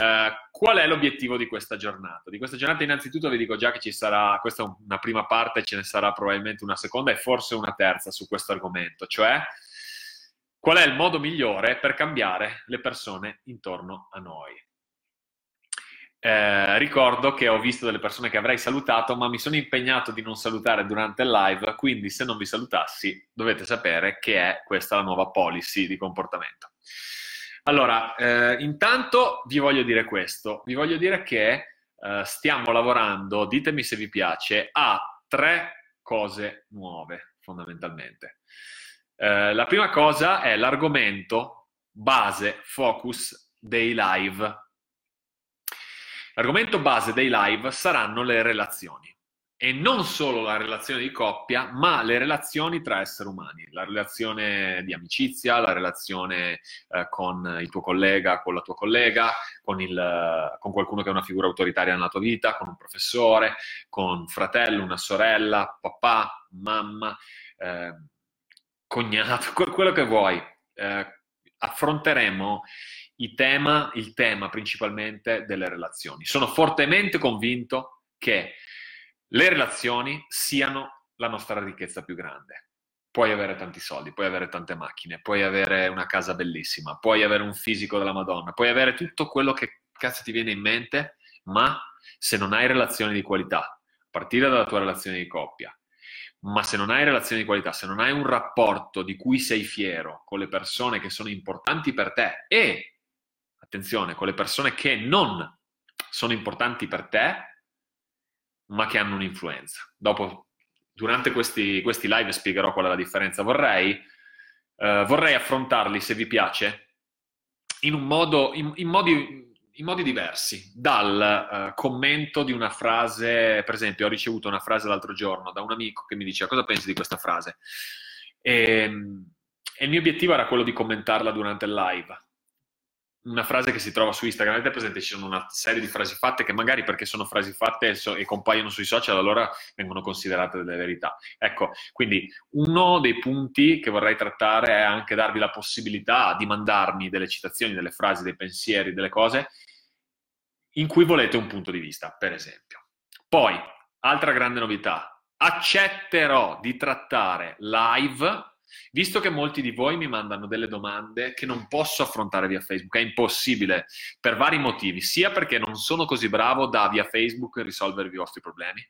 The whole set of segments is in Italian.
Eh, qual è l'obiettivo di questa giornata? Di questa giornata innanzitutto vi dico già che ci sarà, questa è una prima parte, ce ne sarà probabilmente una seconda e forse una terza su questo argomento, cioè qual è il modo migliore per cambiare le persone intorno a noi. Eh, ricordo che ho visto delle persone che avrei salutato, ma mi sono impegnato di non salutare durante il live, quindi se non vi salutassi dovete sapere che è questa la nuova policy di comportamento. Allora, eh, intanto vi voglio dire questo, vi voglio dire che eh, stiamo lavorando, ditemi se vi piace, a tre cose nuove fondamentalmente. Eh, la prima cosa è l'argomento base, focus dei live L'argomento base dei live saranno le relazioni e non solo la relazione di coppia, ma le relazioni tra esseri umani, la relazione di amicizia, la relazione eh, con il tuo collega, con la tua collega, con, il, con, qualcuno che è una figura autoritaria nella tua vita, con un professore, con un fratello, una sorella, papà, mamma, eh, cognato, quello che vuoi. Eh, affronteremo tema, il tema principalmente delle relazioni. Sono fortemente convinto che le relazioni siano la nostra ricchezza più grande. Puoi avere tanti soldi, puoi avere tante macchine, puoi avere una casa bellissima, puoi avere un fisico della Madonna, puoi avere tutto quello che cazzo ti viene in mente, ma se non hai relazioni di qualità, a partire dalla tua relazione di coppia, ma se non hai relazioni di qualità, se non hai un rapporto di cui sei fiero con le persone che sono importanti per te e attenzione, con le persone che non sono importanti per te, ma che hanno un'influenza. Dopo, durante questi, questi live spiegherò qual è la differenza. Vorrei, eh, vorrei affrontarli, se vi piace, in, modo, in, in, modi, in modi, diversi. Dal uh, commento di una frase, per esempio, ho ricevuto una frase l'altro giorno da un amico che mi diceva cosa pensi di questa frase? E, ehm, e il mio obiettivo era quello di commentarla durante il live una frase che si trova su Instagram, avete presente? Ci sono una serie di frasi fatte che magari perché sono frasi fatte e compaiono sui social, allora vengono considerate delle verità. Ecco, quindi uno dei punti che vorrei trattare è anche darvi la possibilità di mandarmi delle citazioni, delle frasi, dei pensieri, delle cose in cui volete un punto di vista, per esempio. Poi, altra grande novità, accetterò di trattare live Visto che molti di voi mi mandano delle domande che non posso affrontare via Facebook, è impossibile per vari motivi, sia perché non sono così bravo da via Facebook risolvere i vostri problemi,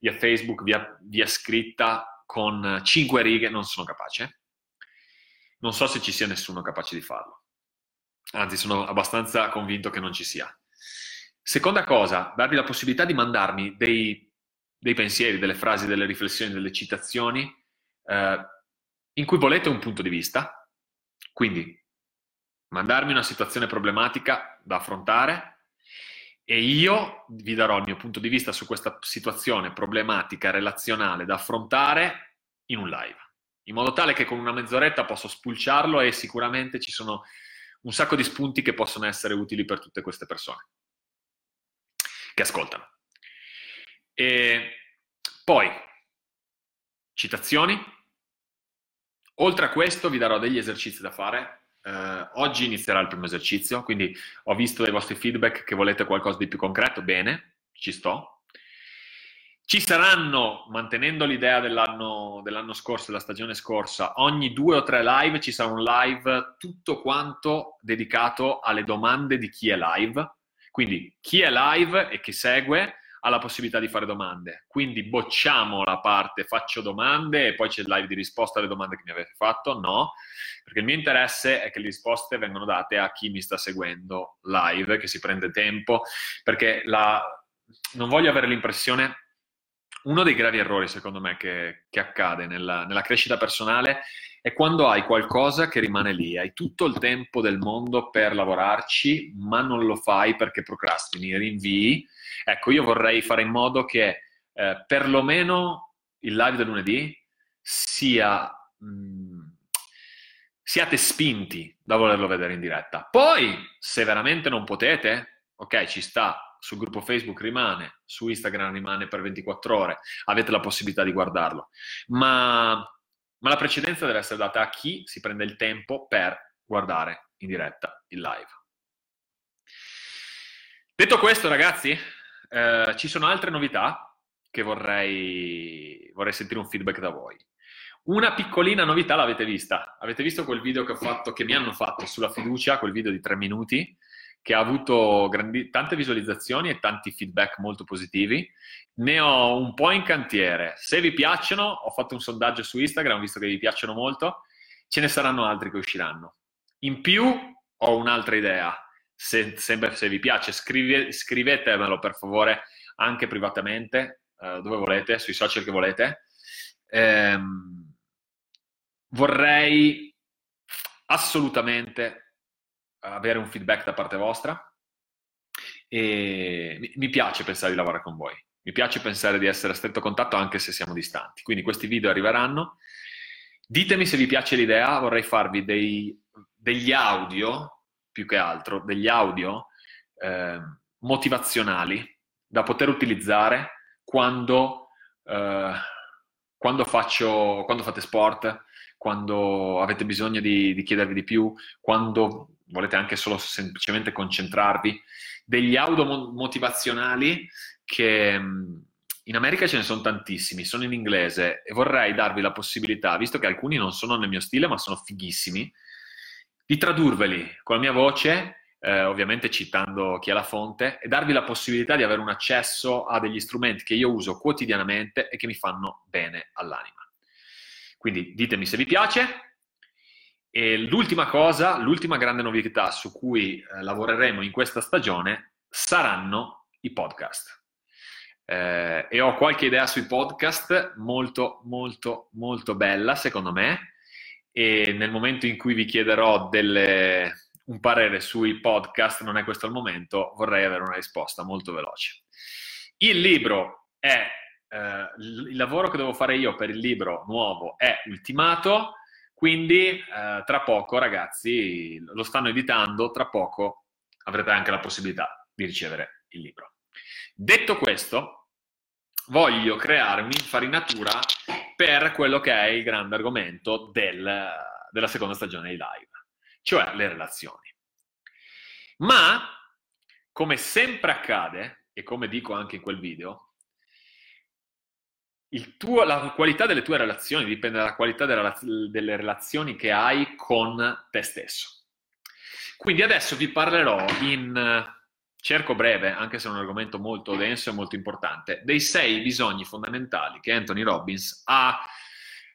via Facebook, via, via scritta con cinque righe non sono capace. Non so se ci sia nessuno capace di farlo. Anzi, sono abbastanza convinto che non ci sia. Seconda cosa, darvi la possibilità di mandarmi dei, dei pensieri, delle frasi, delle riflessioni, delle citazioni eh, in cui volete un punto di vista, quindi mandarmi una situazione problematica da affrontare e io vi darò il mio punto di vista su questa situazione problematica relazionale da affrontare in un live, in modo tale che con una mezz'oretta posso spulciarlo e sicuramente ci sono un sacco di spunti che possono essere utili per tutte queste persone che ascoltano. E poi, citazioni, Oltre a questo vi darò degli esercizi da fare. Eh, oggi inizierà il primo esercizio, quindi ho visto dai vostri feedback che volete qualcosa di più concreto, bene, ci sto. Ci saranno, mantenendo l'idea dell'anno, dell'anno scorso, della stagione scorsa, ogni due o tre live ci sarà un live tutto quanto dedicato alle domande di chi è live. Quindi chi è live e chi segue ha la possibilità di fare domande. Quindi bocciamo la parte faccio domande e poi c'è il live di risposta alle domande che mi avete fatto. No, perché il mio interesse è che le risposte vengano date a chi mi sta seguendo live, che si prende tempo, perché la... non voglio avere l'impressione uno dei gravi errori, secondo me, che, che accade nella, nella, crescita personale è quando hai qualcosa che rimane lì, hai tutto il tempo del mondo per lavorarci, ma non lo fai perché procrastini, rinvii. Ecco, io vorrei fare in modo che eh, perlomeno il live del lunedì sia... Mh, mm, siate spinti da volerlo vedere in diretta. Poi, se veramente non potete, ok, ci sta, sul gruppo Facebook rimane, su Instagram rimane per 24 ore, avete la possibilità di guardarlo. Ma ma la precedenza deve essere data a chi si prende il tempo per guardare in diretta il live. Detto questo, ragazzi, eh, ci sono altre novità che vorrei, vorrei sentire un feedback da voi. Una piccolina novità l'avete vista. Avete visto quel video che, fatto, che mi hanno fatto sulla fiducia, quel video di tre minuti, che ha avuto grandi, tante visualizzazioni e tanti feedback molto positivi. Ne ho un po' in cantiere. Se vi piacciono, ho fatto un sondaggio su Instagram, visto che vi piacciono molto, ce ne saranno altri che usciranno. In più, ho un'altra idea. Se, sempre se vi piace, scrive, scrivetemelo per favore anche privatamente, eh, dove volete, sui social che volete. Ehm, vorrei assolutamente avere un feedback da parte vostra e mi piace pensare di lavorare con voi. Mi piace pensare di essere a stretto contatto anche se siamo distanti. Quindi questi video arriveranno. Ditemi se vi piace l'idea, vorrei farvi dei, degli audio, più che altro, degli audio eh, motivazionali da poter utilizzare quando, eh, quando, faccio, quando fate sport, quando avete bisogno di, di chiedervi di più, quando volete anche solo semplicemente concentrarvi, degli audio motivazionali che mm, in America ce ne sono tantissimi, sono in inglese e vorrei darvi la possibilità, visto che alcuni non sono nel mio stile ma sono fighissimi, di tradurveli con la mia voce, eh, ovviamente citando chi è la fonte, e darvi la possibilità di avere un accesso a degli strumenti che io uso quotidianamente e che mi fanno bene all'anima. Quindi ditemi se vi piace, e l'ultima cosa, l'ultima grande novità su cui eh, lavoreremo in questa stagione saranno i podcast. Eh, e ho qualche idea sui podcast molto, molto, molto bella, secondo me. E nel momento in cui vi chiederò delle, un parere sui podcast, non è questo il momento, vorrei avere una risposta molto veloce. Il libro è, eh, il lavoro che devo fare io per il libro nuovo è ultimato quindi eh, tra poco, ragazzi, lo stanno editando, tra poco avrete anche la possibilità di ricevere il libro. Detto questo, voglio creare un'infarinatura per quello che è il grande argomento del, della seconda stagione di live, cioè le relazioni. Ma, come sempre accade, e come dico anche in quel video, tuo, la qualità delle tue relazioni dipende dalla qualità della, delle relazioni che hai con te stesso. Quindi adesso vi parlerò in cerco breve, anche se è un argomento molto denso e molto importante, dei sei bisogni fondamentali che Anthony Robbins ha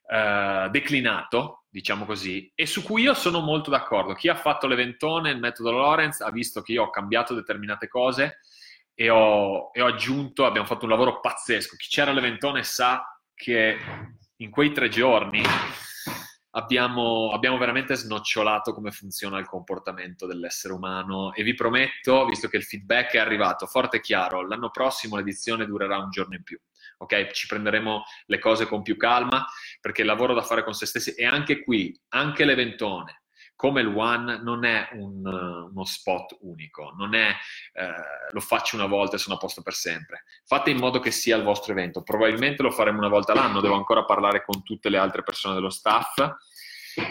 eh, declinato, diciamo così, e su cui io sono molto d'accordo. Chi ha fatto l'eventone, il metodo Lorenz, ha visto che io ho cambiato determinate cose e ho, e ho, aggiunto, abbiamo fatto un lavoro pazzesco. Chi c'era all'Eventone sa che in quei tre giorni abbiamo, abbiamo, veramente snocciolato come funziona il comportamento dell'essere umano e vi prometto, visto che il feedback è arrivato forte e chiaro, l'anno prossimo l'edizione durerà un giorno in più. Ok, ci prenderemo le cose con più calma perché il lavoro da fare con se stessi e anche qui, anche l'Eventone, come il One non è un, uno spot unico, non è eh, lo faccio una volta e sono a posto per sempre. Fate in modo che sia il vostro evento. Probabilmente lo faremo una volta l'anno, devo ancora parlare con tutte le altre persone dello staff,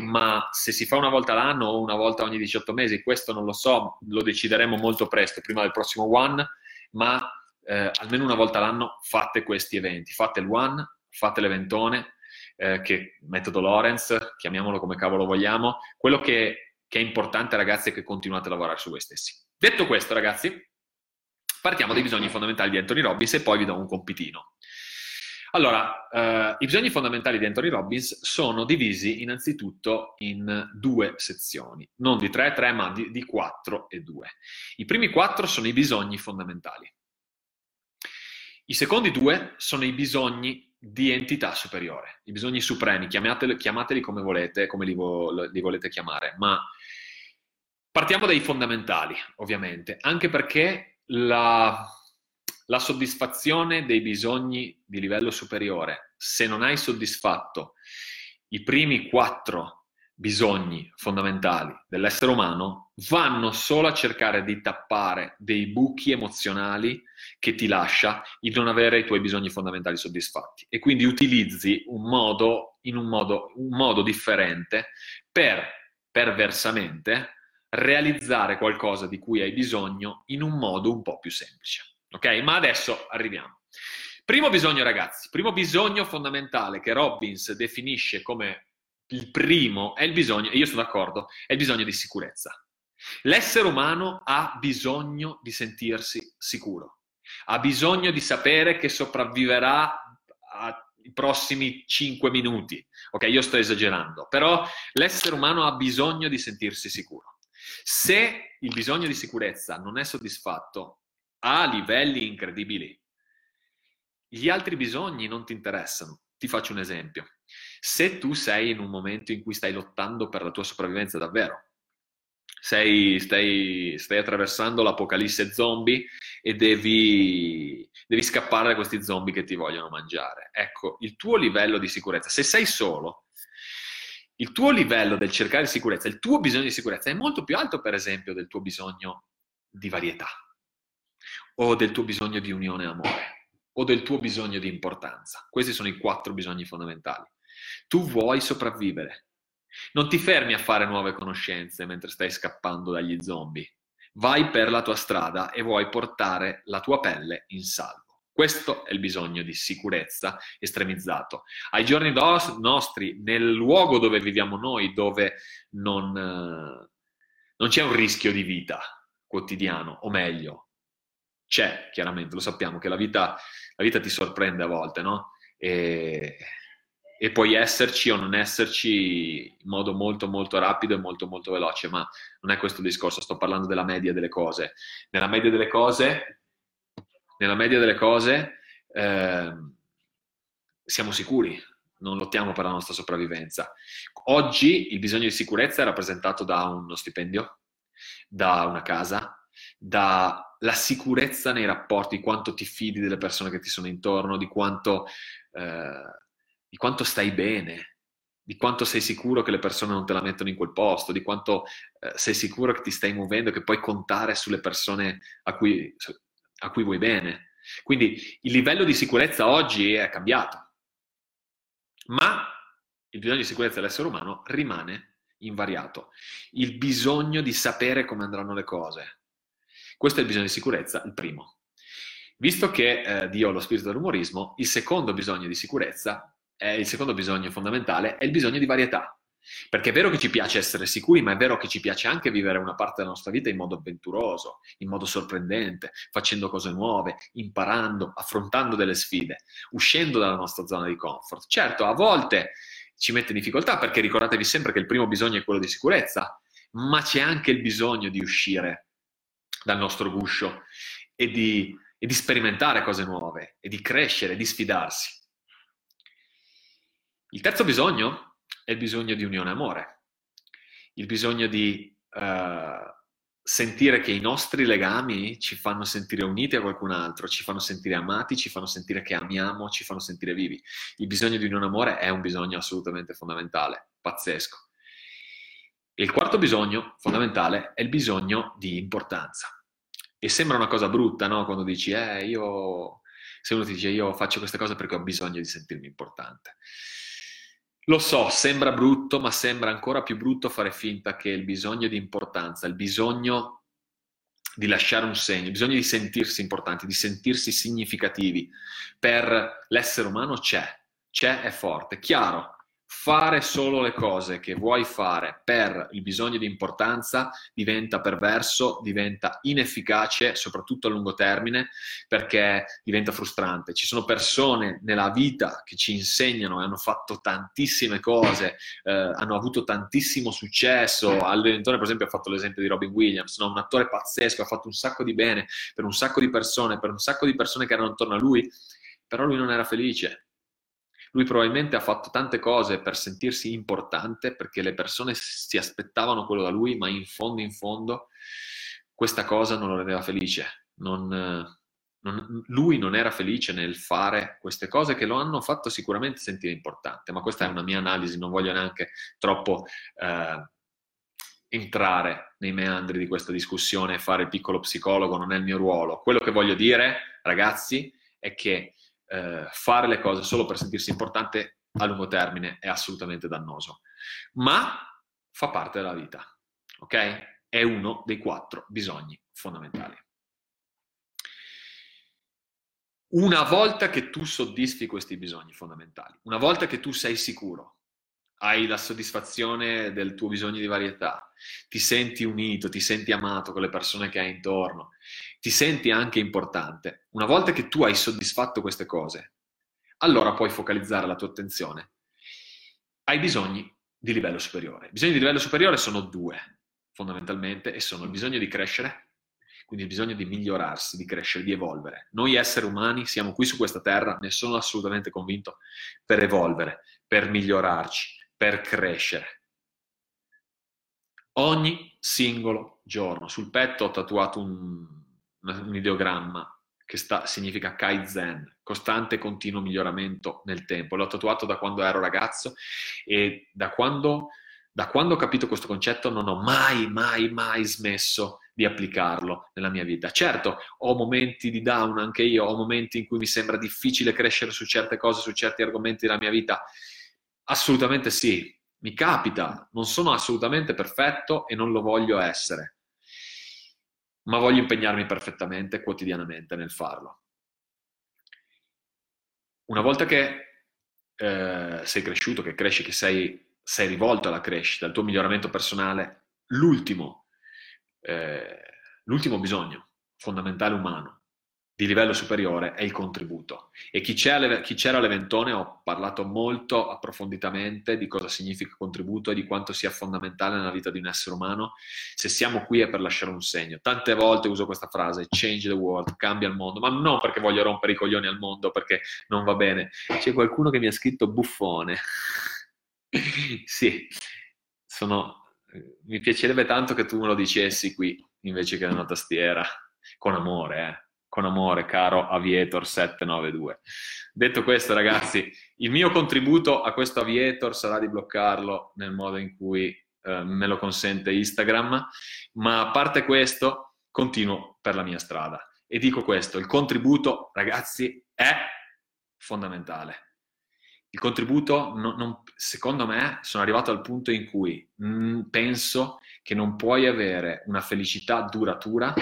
ma se si fa una volta l'anno o una volta ogni 18 mesi, questo non lo so, lo decideremo molto presto, prima del prossimo One, ma eh, almeno una volta l'anno fate questi eventi, fate il One, fate l'eventone eh, che metodo Lorenz, chiamiamolo come cavolo vogliamo, quello che, che è importante ragazzi è che continuate a lavorare su voi stessi. Detto questo ragazzi, partiamo dai bisogni fondamentali di Anthony Robbins e poi vi do un compitino. Allora, eh, i bisogni fondamentali di Anthony Robbins sono divisi innanzitutto in due sezioni, non di tre, tre, ma di, di quattro e due. I primi quattro sono i bisogni fondamentali. I secondi due sono i bisogni di entità superiore, i bisogni supremi, chiamateli, come volete, come li, vo, li volete chiamare, ma partiamo dai fondamentali, ovviamente, anche perché la, la soddisfazione dei bisogni di livello superiore, se non hai soddisfatto i primi quattro bisogni fondamentali dell'essere umano vanno solo a cercare di tappare dei buchi emozionali che ti lascia il non avere i tuoi bisogni fondamentali soddisfatti e quindi utilizzi un modo, in un modo, un modo differente per perversamente realizzare qualcosa di cui hai bisogno in un modo un po' più semplice. Ok? Ma adesso arriviamo. Primo bisogno, ragazzi, primo bisogno fondamentale che Robbins definisce come il primo è il bisogno, e io sono d'accordo, è il bisogno di sicurezza. L'essere umano ha bisogno di sentirsi sicuro, ha bisogno di sapere che sopravviverà ai prossimi 5 minuti. Ok, io sto esagerando, però l'essere umano ha bisogno di sentirsi sicuro. Se il bisogno di sicurezza non è soddisfatto a livelli incredibili, gli altri bisogni non ti interessano. Ti faccio un esempio. Se tu sei in un momento in cui stai lottando per la tua sopravvivenza davvero, sei, stai, stai, attraversando l'apocalisse zombie e devi, devi scappare da questi zombie che ti vogliono mangiare. Ecco, il tuo livello di sicurezza, se sei solo, il tuo livello del cercare sicurezza, il tuo bisogno di sicurezza è molto più alto, per esempio, del tuo bisogno di varietà o del tuo bisogno di unione e amore o del tuo bisogno di importanza. Questi sono i quattro bisogni fondamentali. Tu vuoi sopravvivere. Non ti fermi a fare nuove conoscenze mentre stai scappando dagli zombie. Vai per la tua strada e vuoi portare la tua pelle in salvo. Questo è il bisogno di sicurezza estremizzato. Ai giorni nostri, nel luogo dove viviamo noi, dove non, eh, non c'è un rischio di vita quotidiano, o meglio, c'è chiaramente, lo sappiamo che la vita, la vita ti sorprende a volte, no? E, e puoi esserci o non esserci in modo molto molto rapido e molto molto veloce, ma non è questo il discorso, sto parlando della media delle cose. Nella media delle cose, nella media delle cose eh, siamo sicuri, non lottiamo per la nostra sopravvivenza. Oggi il bisogno di sicurezza è rappresentato da uno stipendio, da una casa, dalla sicurezza nei rapporti, di quanto ti fidi delle persone che ti sono intorno, di quanto eh, di quanto stai bene, di quanto sei sicuro che le persone non te la mettono in quel posto, di quanto eh, sei sicuro che ti stai muovendo, che puoi contare sulle persone a cui, a cui vuoi bene. Quindi il livello di sicurezza oggi è cambiato, ma il bisogno di sicurezza dell'essere umano rimane invariato. Il bisogno di sapere come andranno le cose. Questo è il bisogno di sicurezza, il primo. Visto che eh, Dio ha lo spirito dell'umorismo, il secondo bisogno di sicurezza è il secondo bisogno fondamentale, è il bisogno di varietà. Perché è vero che ci piace essere sicuri, ma è vero che ci piace anche vivere una parte della nostra vita in modo avventuroso, in modo sorprendente, facendo cose nuove, imparando, affrontando delle sfide, uscendo dalla nostra zona di comfort. Certo, a volte ci mette in difficoltà perché ricordatevi sempre che il primo bisogno è quello di sicurezza, ma c'è anche il bisogno di uscire dal nostro guscio e di, e di sperimentare cose nuove, e di crescere, di sfidarsi. Il terzo bisogno è il bisogno di unione amore, il bisogno di uh, sentire che i nostri legami ci fanno sentire uniti a qualcun altro, ci fanno sentire amati, ci fanno sentire che amiamo, ci fanno sentire vivi. Il bisogno di unione amore è un bisogno assolutamente fondamentale, pazzesco. E il quarto bisogno fondamentale è il bisogno di importanza. E sembra una cosa brutta, no? Quando dici, eh, io... Se uno ti dice, io faccio queste cose perché ho bisogno di sentirmi importante. Lo so, sembra brutto, ma sembra ancora più brutto fare finta che il bisogno di importanza, il bisogno di lasciare un segno, il bisogno di sentirsi importanti, di sentirsi significativi per l'essere umano c'è, c'è, è forte. Chiaro, fare solo le cose che vuoi fare per il bisogno di importanza diventa perverso, diventa inefficace, soprattutto a lungo termine, perché diventa frustrante. Ci sono persone nella vita che ci insegnano e hanno fatto tantissime cose, eh, hanno avuto tantissimo successo. Allenatore, per esempio, ha fatto l'esempio di Robin Williams, no? un attore pazzesco, ha fatto un sacco di bene per un sacco di persone, per un sacco di persone che erano intorno a lui, però lui non era felice lui probabilmente ha fatto tante cose per sentirsi importante, perché le persone si aspettavano quello da lui, ma in fondo, in fondo, questa cosa non lo rendeva felice, non, non, lui non era felice nel fare queste cose che lo hanno fatto sicuramente sentire importante, ma questa è una mia analisi, non voglio neanche troppo eh, entrare nei meandri di questa discussione e fare il piccolo psicologo, non è il mio ruolo. Quello che voglio dire, ragazzi, è che eh, fare le cose solo per sentirsi importante a lungo termine è assolutamente dannoso, ma fa parte della vita, ok? È uno dei quattro bisogni fondamentali. Una volta che tu soddisfi questi bisogni fondamentali, una volta che tu sei sicuro, hai la soddisfazione del tuo bisogno di varietà, ti senti unito, ti senti amato con le persone che hai intorno, ti senti anche importante, una volta che tu hai soddisfatto queste cose, allora puoi focalizzare la tua attenzione. Ai bisogni di livello superiore. I bisogni di livello superiore sono due, fondamentalmente, e sono il bisogno di crescere quindi il bisogno di migliorarsi, di crescere, di evolvere. Noi esseri umani siamo qui su questa terra, ne sono assolutamente convinto, per evolvere, per migliorarci, per crescere. Ogni singolo giorno. Sul petto ho tatuato un, un ideogramma che sta, significa Kaizen, costante e continuo miglioramento nel tempo. L'ho tatuato da quando ero ragazzo e da quando, da quando ho capito questo concetto non ho mai, mai, mai smesso di applicarlo nella mia vita. Certo, ho momenti di down anche io, ho momenti in cui mi sembra difficile crescere su certe cose, su certi argomenti della mia vita. Assolutamente sì, mi capita, non sono assolutamente perfetto e non lo voglio essere, ma voglio impegnarmi perfettamente quotidianamente nel farlo. Una volta che eh, sei cresciuto, che cresci, che sei, sei rivolto alla crescita, al tuo miglioramento personale, l'ultimo eh, l'ultimo bisogno fondamentale umano di livello superiore è il contributo. E chi chi c'era all'Eventone ho parlato molto approfonditamente di cosa significa contributo e di quanto sia fondamentale nella vita di un essere umano. Se siamo qui è per lasciare un segno. Tante volte uso questa frase, change the world, cambia il mondo, ma non perché voglio rompere i coglioni al mondo, perché non va bene. C'è qualcuno che mi ha scritto buffone. sì, sono mi piacerebbe tanto che tu me lo dicessi qui invece che nella tastiera, con amore, eh? Con amore, caro Aviator 792. Detto questo, ragazzi, il mio contributo a questo Aviator sarà di bloccarlo nel modo in cui eh, me lo consente Instagram, ma a parte questo, continuo per la mia strada. E dico questo, il contributo, ragazzi, è fondamentale il contributo, non, non, secondo me, sono arrivato al punto in cui mh, mm, penso che non puoi avere una felicità duratura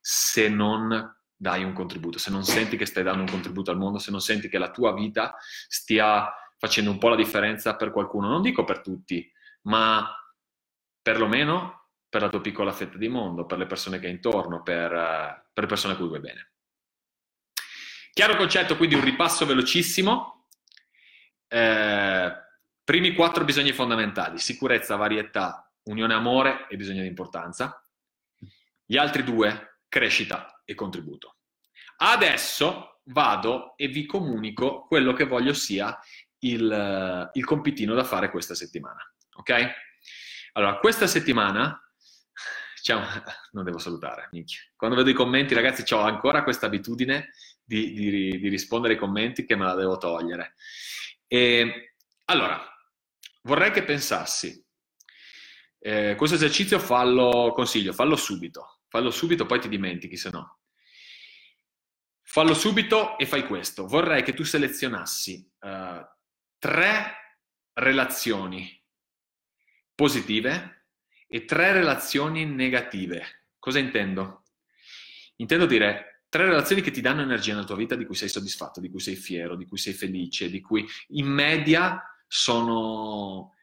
se non dai un contributo, se non senti che stai dando un contributo al mondo, se non senti che la tua vita stia facendo un po' la differenza per qualcuno. Non dico per tutti, ma perlomeno per la tua piccola fetta di mondo, per le persone che hai intorno, per, per le persone a cui vuoi bene. Chiaro concetto, quindi un ripasso velocissimo eh, primi quattro bisogni fondamentali, sicurezza, varietà, unione amore e bisogno di importanza. Gli altri due, crescita e contributo. Adesso vado e vi comunico quello che voglio sia il, il compitino da fare questa settimana. Ok? Allora, questa settimana Ciao, non devo salutare, minchia. Quando vedo i commenti, ragazzi, ho ancora questa abitudine di, di, di, rispondere ai commenti che me la devo togliere. E, allora, vorrei che pensassi, eh, questo esercizio fallo, consiglio, fallo subito, fallo subito, poi ti dimentichi se no. Fallo subito e fai questo. Vorrei che tu selezionassi uh, tre relazioni positive e tre relazioni negative. Cosa intendo? Intendo dire tre relazioni che ti danno energia nella tua vita, di cui sei soddisfatto, di cui sei fiero, di cui sei felice, di cui in media sono...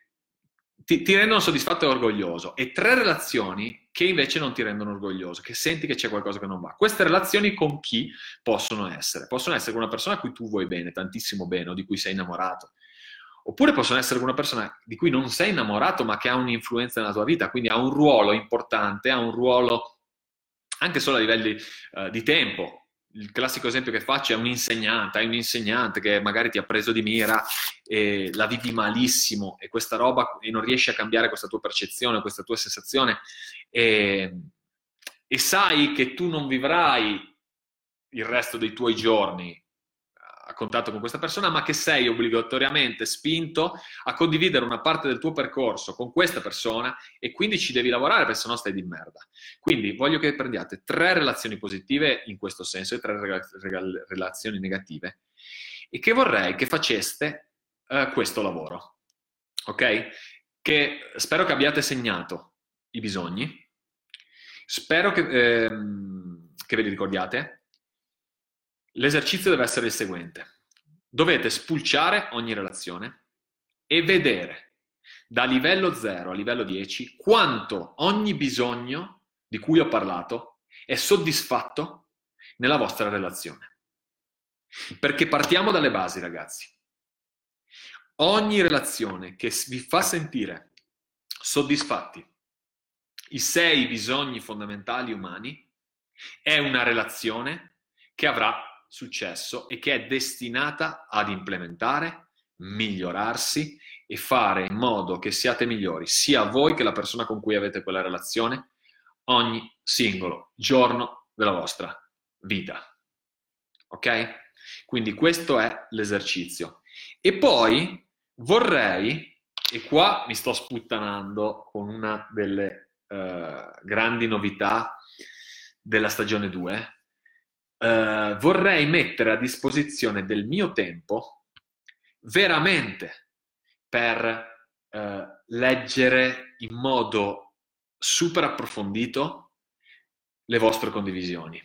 ti, ti rendono soddisfatto e orgoglioso. E tre relazioni che invece non ti rendono orgoglioso, che senti che c'è qualcosa che non va. Queste relazioni con chi possono essere? Possono essere con una persona a cui tu vuoi bene, tantissimo bene, o di cui sei innamorato. Oppure possono essere con una persona di cui non sei innamorato, ma che ha un'influenza nella tua vita, quindi ha un ruolo importante, ha un ruolo anche solo a livelli uh, di tempo. Il classico esempio che faccio è un insegnante, hai un insegnante che magari ti ha preso di mira e la vivi malissimo e questa roba e non riesci a cambiare questa tua percezione, questa tua sensazione e, e sai che tu non vivrai il resto dei tuoi giorni a contatto con questa persona, ma che sei obbligatoriamente spinto a condividere una parte del tuo percorso con questa persona e quindi ci devi lavorare perché sennò stai di merda. Quindi voglio che prendiate tre relazioni positive in questo senso e tre relazioni negative e che vorrei che faceste uh, questo lavoro. Ok? Che spero che abbiate segnato i bisogni, spero che, ehm, che ve li ricordiate L'esercizio deve essere il seguente. Dovete spulciare ogni relazione e vedere da livello 0 a livello 10 quanto ogni bisogno di cui ho parlato è soddisfatto nella vostra relazione. Perché partiamo dalle basi, ragazzi. Ogni relazione che vi fa sentire soddisfatti i sei bisogni fondamentali umani è una relazione che avrà successo e che è destinata ad implementare, migliorarsi e fare in modo che siate migliori, sia voi che la persona con cui avete quella relazione, ogni singolo giorno della vostra vita. Ok? Quindi questo è l'esercizio. E poi vorrei, e qua mi sto sputtanando con una delle uh, grandi novità della stagione 2, eh, vorrei mettere a disposizione del mio tempo veramente per uh, leggere in modo super approfondito le vostre condivisioni.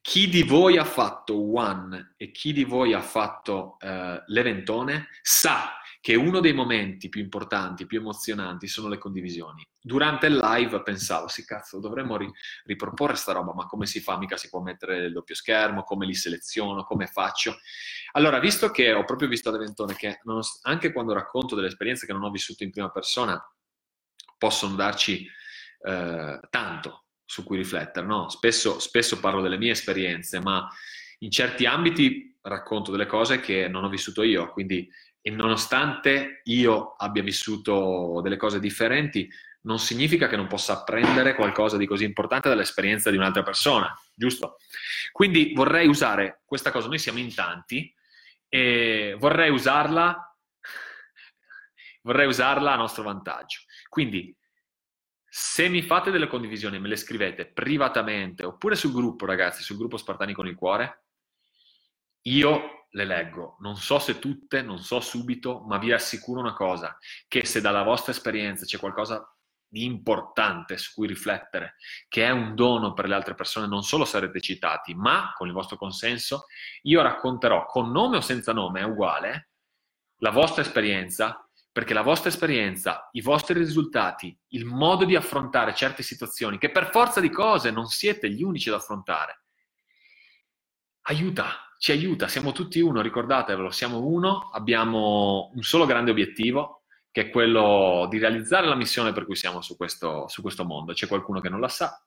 Chi di voi ha fatto One e chi di voi ha fatto uh, l'eventone sa che uno dei momenti più importanti, più emozionanti sono le condivisioni. Durante il live pensavo, sì cazzo, dovremmo ri- riproporre sta roba, ma come si fa? Mica si può mettere il doppio schermo, come li seleziono, come faccio? Allora, visto che ho proprio visto ad Eventone che anche quando racconto delle esperienze che non ho vissuto in prima persona, possono darci eh, tanto su cui riflettere, no? Spesso, spesso parlo delle mie esperienze, ma in certi ambiti racconto delle cose che non ho vissuto io, quindi e nonostante io abbia vissuto delle cose differenti, non significa che non possa apprendere qualcosa di così importante dall'esperienza di un'altra persona, giusto? Quindi vorrei usare questa cosa, noi siamo in tanti, e vorrei usarla, vorrei usarla a nostro vantaggio. Quindi, se mi fate delle condivisioni, me le scrivete privatamente oppure sul gruppo, ragazzi, sul gruppo Spartani con il cuore, io le leggo. Non so se tutte, non so subito, ma vi assicuro una cosa, che se dalla vostra esperienza c'è qualcosa di importante su cui riflettere, che è un dono per le altre persone, non solo sarete citati, ma con il vostro consenso, io racconterò con nome o senza nome, è uguale, la vostra esperienza, perché la vostra esperienza, i vostri risultati, il modo di affrontare certe situazioni, che per forza di cose non siete gli unici ad affrontare, aiuta ci aiuta, siamo tutti uno, ricordatevelo, siamo uno, abbiamo un solo grande obiettivo, che è quello di realizzare la missione per cui siamo su questo, su questo mondo. C'è qualcuno che non la sa,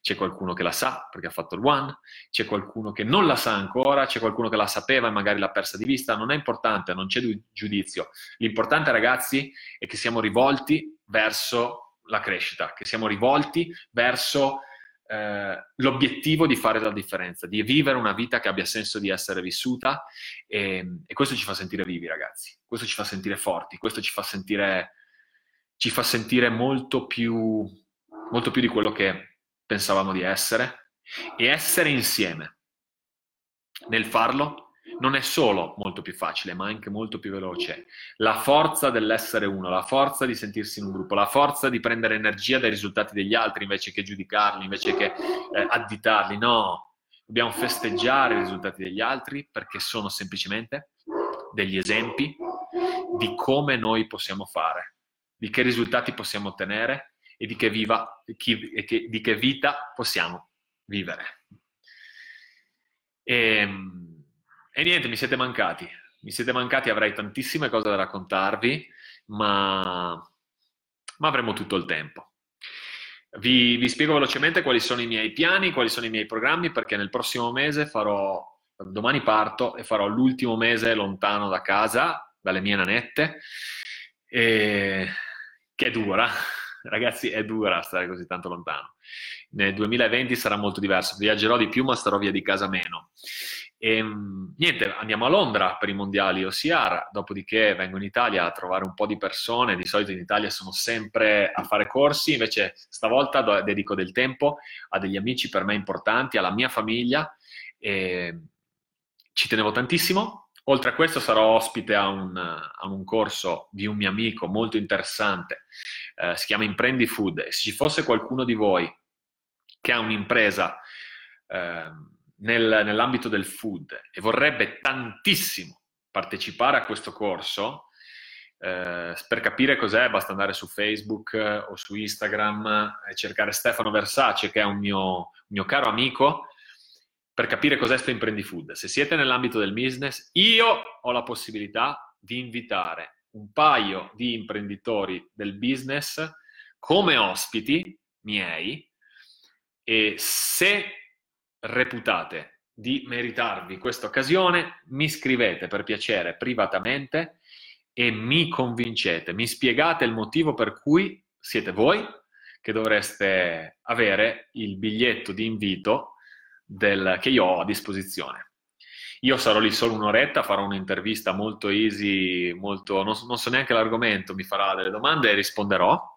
c'è qualcuno che la sa perché ha fatto il one, c'è qualcuno che non la sa ancora, c'è qualcuno che la sapeva e magari l'ha persa di vista, non è importante, non c'è giudizio. L'importante ragazzi è che siamo rivolti verso la crescita, che siamo rivolti verso eh, l'obiettivo di fare la differenza, di vivere una vita che abbia senso di essere vissuta e, e, questo ci fa sentire vivi ragazzi, questo ci fa sentire forti, questo ci fa sentire, ci fa sentire molto, più, molto più di quello che pensavamo di essere e essere insieme. Nel farlo non è solo molto più facile, ma anche molto più veloce. La forza dell'essere uno, la forza di sentirsi in un gruppo, la forza di prendere energia dai risultati degli altri invece che giudicarli, invece che eh, additarli. No, dobbiamo festeggiare i risultati degli altri perché sono semplicemente degli esempi di come noi possiamo fare, di che risultati possiamo ottenere e di che, viva, di che, di che vita possiamo vivere. E, ehm, e niente, mi siete mancati. Mi siete mancati, avrei tantissime cose da raccontarvi, ma, ma avremo tutto il tempo. Vi, vi, spiego velocemente quali sono i miei piani, quali sono i miei programmi, perché nel prossimo mese farò, domani parto e farò l'ultimo mese lontano da casa, dalle mie nanette, e, che dura, ragazzi, è dura stare così tanto lontano. Nel 2020 sarà molto diverso, viaggerò di più ma starò via di casa meno. E, ehm, niente, andiamo a Londra per i mondiali OCR, dopodiché vengo in Italia a trovare un po' di persone, di solito in Italia sono sempre a fare corsi, invece stavolta dedico del tempo a degli amici per me importanti, alla mia famiglia e ci tenevo tantissimo. Oltre a questo sarò ospite a un, a un corso di un mio amico molto interessante, eh, si chiama Imprendi Food. Se ci fosse qualcuno di voi che ha un'impresa eh, nel, nell'ambito del food e vorrebbe tantissimo partecipare a questo corso, eh, per capire cos'è basta andare su Facebook eh, o su Instagram e cercare Stefano Versace, che è un mio, mio caro amico, per capire cos'è sto Imprendi Food. Se siete nell'ambito del business, io ho la possibilità di invitare un paio di imprenditori del business come ospiti miei e se reputate di meritarvi questa occasione, mi scrivete per piacere privatamente e mi convincete, mi spiegate il motivo per cui siete voi che dovreste avere il biglietto di invito del, che io ho a disposizione. Io sarò lì solo un'oretta, farò un'intervista molto easy, molto, non, non so neanche l'argomento, mi farà delle domande e risponderò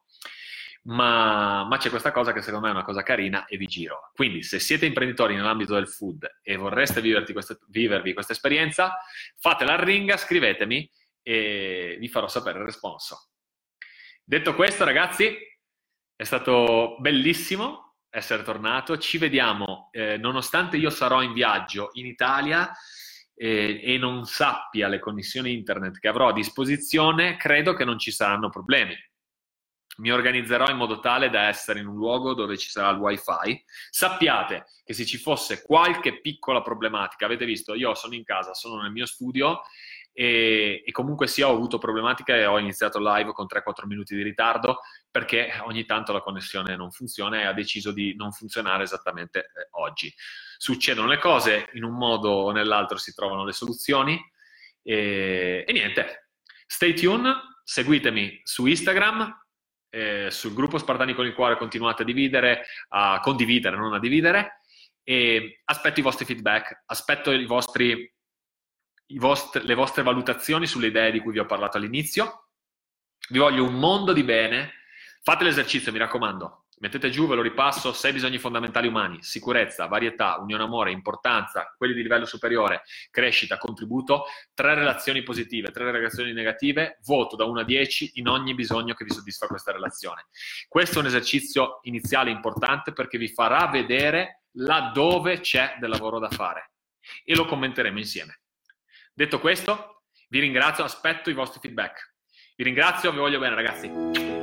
ma, ma, c'è questa cosa che secondo me è una cosa carina e vi giro. Quindi se siete imprenditori nell'ambito del food e vorreste queste, vivervi questa esperienza, fatela a ringa, scrivetemi e vi farò sapere il responso. Detto questo ragazzi, è stato bellissimo essere tornato, ci vediamo, eh, nonostante io sarò in viaggio in Italia, eh, e non sappia le connessioni internet che avrò a disposizione, credo che non ci saranno problemi mi organizzerò in modo tale da essere in un luogo dove ci sarà il wifi. Sappiate che se ci fosse qualche piccola problematica, avete visto, io sono in casa, sono nel mio studio e, e comunque sì, ho avuto problematiche e ho iniziato live con 3-4 minuti di ritardo perché ogni tanto la connessione non funziona e ha deciso di non funzionare esattamente eh, oggi. Succedono le cose, in un modo o nell'altro si trovano le soluzioni e, e niente. Stay tuned, seguitemi su Instagram, eh, sul gruppo Spartani con il cuore continuate a dividere, a condividere, non a dividere. E aspetto i vostri feedback, aspetto vostri, vostri, le vostre valutazioni sulle idee di cui vi ho parlato all'inizio. Vi voglio un mondo di bene. Fate l'esercizio, mi raccomando. Mettete giù, ve lo ripasso, sei bisogni fondamentali umani, sicurezza, varietà, unione amore, importanza, quelli di livello superiore, crescita, contributo, tre relazioni positive, tre relazioni negative, voto da 1 a 10 in ogni bisogno che vi soddisfa questa relazione. Questo è un esercizio iniziale importante perché vi farà vedere laddove c'è del lavoro da fare e lo commenteremo insieme. Detto questo, vi ringrazio, aspetto i vostri feedback. Vi ringrazio, vi voglio bene ragazzi.